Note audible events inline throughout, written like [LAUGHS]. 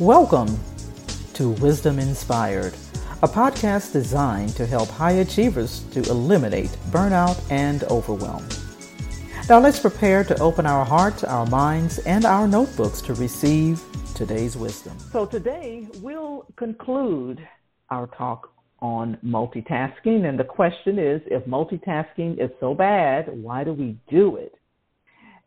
Welcome to Wisdom Inspired, a podcast designed to help high achievers to eliminate burnout and overwhelm. Now let's prepare to open our hearts, our minds, and our notebooks to receive today's wisdom. So today we'll conclude our talk on multitasking. And the question is if multitasking is so bad, why do we do it?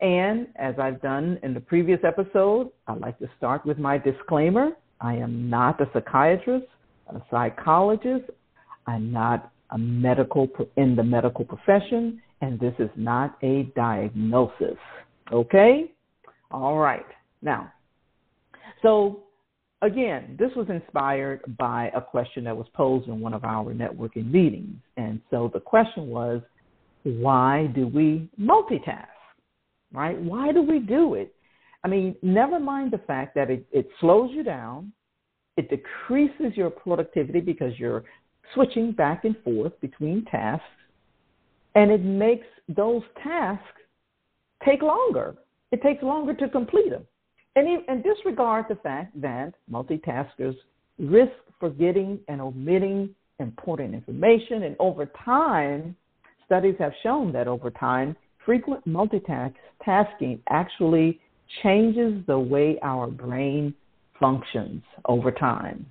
And as I've done in the previous episode, I'd like to start with my disclaimer. I am not a psychiatrist, a psychologist. I'm not a medical in the medical profession, and this is not a diagnosis. Okay? All right. Now, so again, this was inspired by a question that was posed in one of our networking meetings. And so the question was, why do we multitask? Right? Why do we do it? I mean, never mind the fact that it, it slows you down, it decreases your productivity because you're switching back and forth between tasks, and it makes those tasks take longer. It takes longer to complete them. And, and disregard the fact that multitaskers risk forgetting and omitting important information. And over time, studies have shown that over time, frequent multitasking actually changes the way our brain functions over time,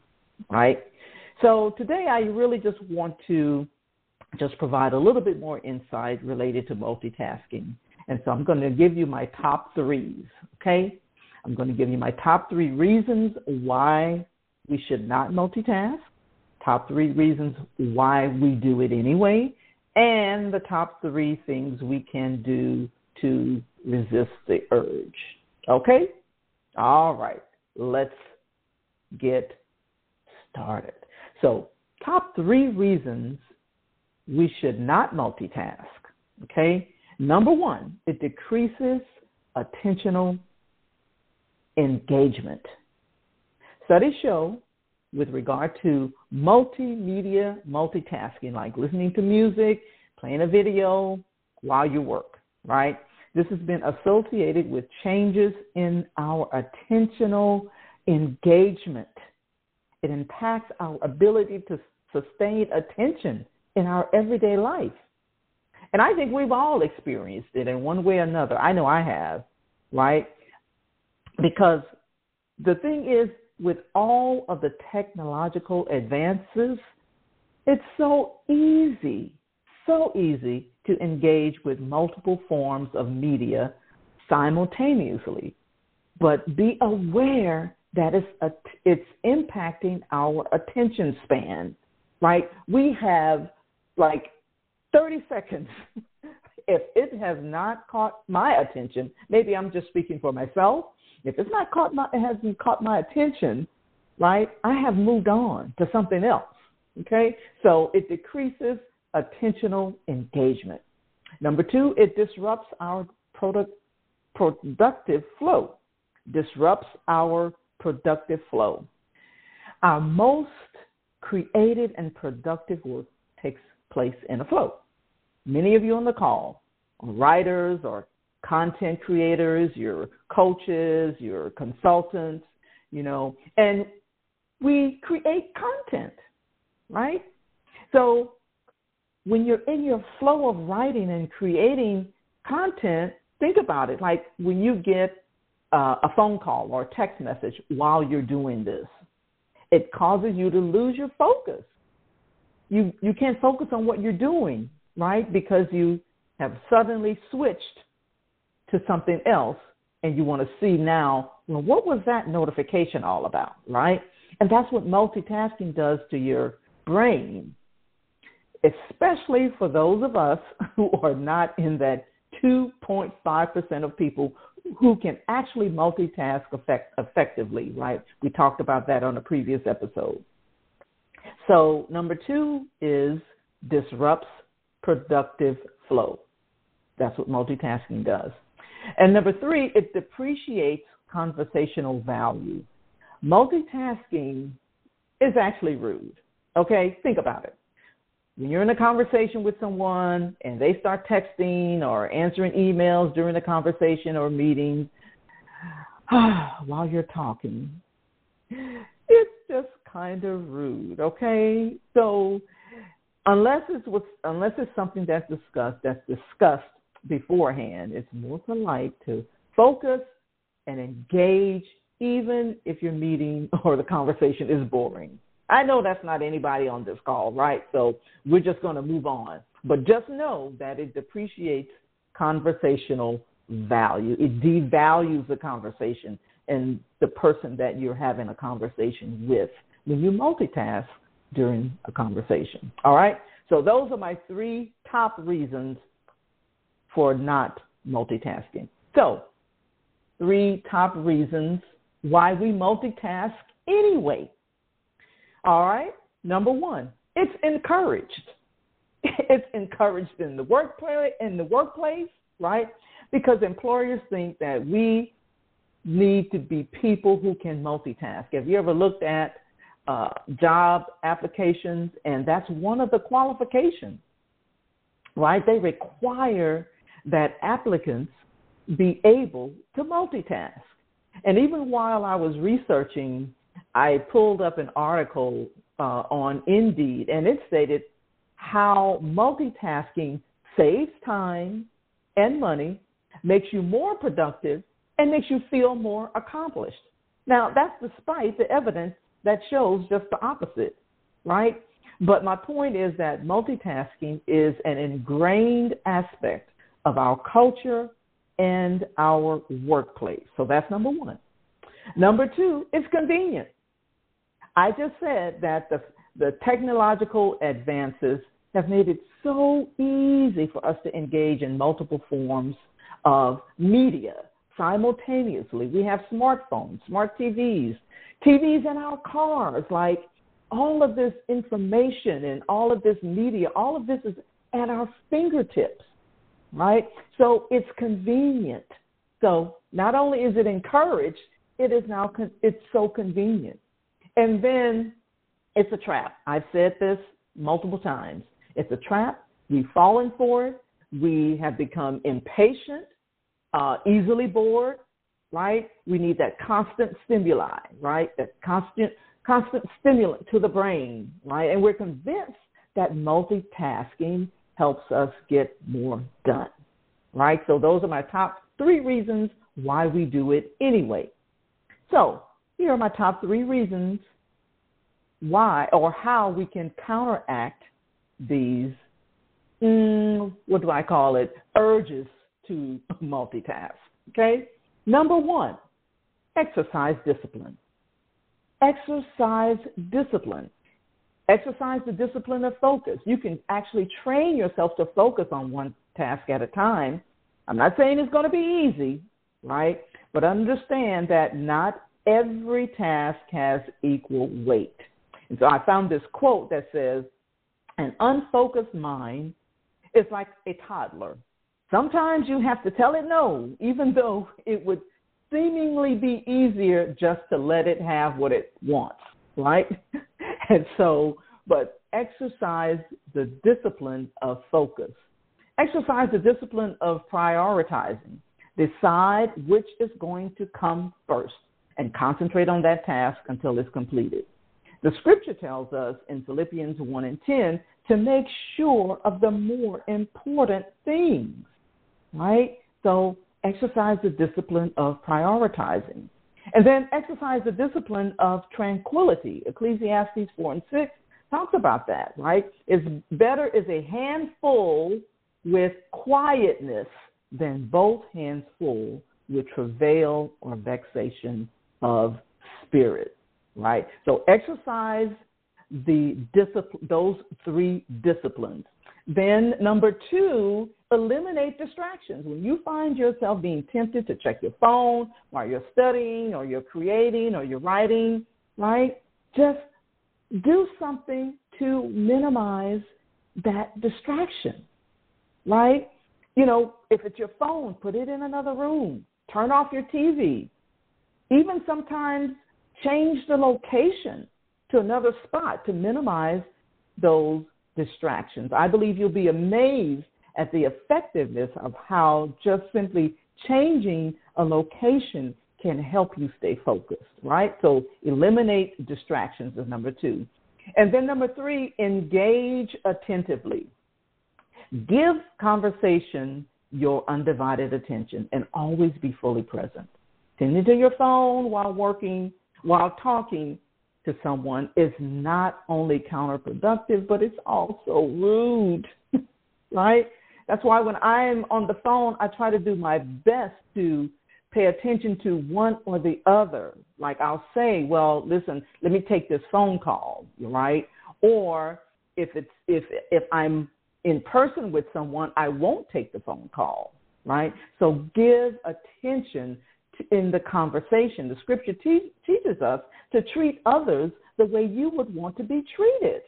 right? So today I really just want to just provide a little bit more insight related to multitasking. And so I'm going to give you my top threes, okay? I'm going to give you my top three reasons why we should not multitask, top three reasons why we do it anyway, and the top three things we can do to resist the urge. Okay? All right, let's get started. So, top three reasons we should not multitask. Okay? Number one, it decreases attentional engagement. Studies show, with regard to multimedia multitasking, like listening to music, playing a video while you work, right? This has been associated with changes in our attentional engagement. It impacts our ability to sustain attention in our everyday life. And I think we've all experienced it in one way or another. I know I have, right? Because the thing is, with all of the technological advances, it's so easy, so easy to engage with multiple forms of media simultaneously. But be aware that it's, it's impacting our attention span, right? We have like 30 seconds. If it has not caught my attention, maybe I'm just speaking for myself, if it's not caught my, it hasn't caught my attention, right? I have moved on to something else. Okay, so it decreases attentional engagement. Number two, it disrupts our product, productive flow. Disrupts our productive flow. Our most creative and productive work takes place in a flow. Many of you on the call, writers or content creators, your coaches, your consultants, you know, and we create content, right? So when you're in your flow of writing and creating content, think about it like when you get uh, a phone call or a text message while you're doing this, it causes you to lose your focus. You you can't focus on what you're doing, right? Because you have suddenly switched to something else and you want to see now, well, what was that notification all about, right? And that's what multitasking does to your brain, especially for those of us [LAUGHS] who are not in that 2.5% of people who can actually multitask effect- effectively, right? We talked about that on a previous episode. So, number two is disrupts productive flow. That's what multitasking does. And number three, it depreciates conversational value. Multitasking is actually rude. Okay, think about it. When you're in a conversation with someone and they start texting or answering emails during the conversation or meeting [SIGHS] while you're talking, it's just kind of rude. Okay, so unless it's what's, unless it's something that's discussed that's discussed beforehand, it's more polite to focus and engage, even if your meeting [LAUGHS] or the conversation is boring. I know that's not anybody on this call, right? So we're just going to move on. But just know that it depreciates conversational value. It devalues the conversation and the person that you're having a conversation with when you multitask during a conversation. All right? So those are my three top reasons for not multitasking. So, three top reasons why we multitask anyway. All right? Number 1, it's encouraged. [LAUGHS] It's encouraged in the workplace in the workplace, right? Because employers think that we need to be people who can multitask. Have you ever looked at uh, job applications? And that's one of the qualifications, right? They require that applicants be able to multitask. And even while I was researching, I pulled up an article uh, on Indeed, and it stated how multitasking saves time and money, makes you more productive, and makes you feel more accomplished. Now, that's despite the evidence that shows just the opposite, right? But my point is that multitasking is an ingrained aspect of our culture and our workplace. So that's number one. Number two, it's convenient. I just said that the, the technological advances have made it so easy for us to engage in multiple forms of media simultaneously. We have smartphones, smart TVs, TVs in our cars, like all of this information and all of this media, all of this is at our fingertips, right? So it's convenient. So not only is it encouraged, it is now con- it's so convenient. And then it's a trap. I've said this multiple times. It's a trap. We've fallen for it. We have become impatient, uh, easily bored, right? We need that constant stimuli, right? That constant constant stimulant to the brain, right? And we're convinced that multitasking helps us get more done, right? So those are my top three reasons why we do it anyway. So here are my top three reasons why or how we can counteract these, mm, what do I call it, urges to [LAUGHS] multitask. Okay? Number one, exercise discipline. Exercise discipline. Exercise the discipline of focus. You can actually train yourself to focus on one task at a time. I'm not saying it's going to be easy, right? But understand that not every task has equal weight. And so I found this quote that says, An unfocused mind is like a toddler Sometimes you have to tell it no, even though it would seemingly be easier just to let it have what it wants, right? [LAUGHS] and so, but exercise the discipline of focus. Exercise the discipline of prioritizing. Decide which is going to come first and concentrate on that task until it's completed. The scripture tells us in Philippians 1 and 10 to make sure of the more important things right? So exercise the discipline of prioritizing. And then exercise the discipline of tranquility. Ecclesiastes 4 and 6 talks about that, right? It's better is a handful with quietness than both hands full with travail or vexation of spirit, right? So exercise the discipline, those three disciplines. Then number two, eliminate distractions. When you find yourself being tempted to check your phone while you're studying or you're creating or you're writing, right? Just do something to minimize that distraction, right? You know, if it's your phone, put it in another room. Turn off your TV. Even sometimes change the location to another spot to minimize those distractions. I believe you'll be amazed at the effectiveness of how just simply changing a location can help you stay focused, right? So eliminate distractions is number two. And then number three, engage attentively. Give conversation your undivided attention and always be fully present. Tending to your phone while working, while talking to someone is not only counterproductive, but it's also rude, [LAUGHS] right? That's why when I'm on the phone, I try to do my best to pay attention to one or the other. Like I'll say, well, listen, let me take this phone call, right? Or if it's if if I'm in person with someone, I won't take the phone call, right? So give attention to, in the conversation. The scripture te- teaches us to treat others the way you would want to be treated,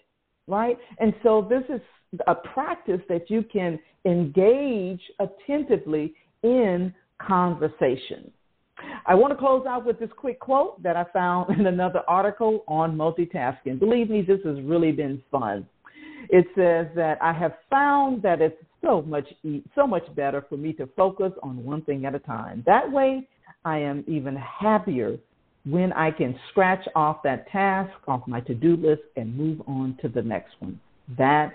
right? And so this is a practice that you can engage attentively in conversation. I want to close out with this quick quote that I found [LAUGHS] in another article on multitasking. Believe me, this has really been fun. It says that I have found that it's so much so much better for me to focus on one thing at a time. That way, I am even happier when I can scratch off that task off my to-do list and move on to the next one. That's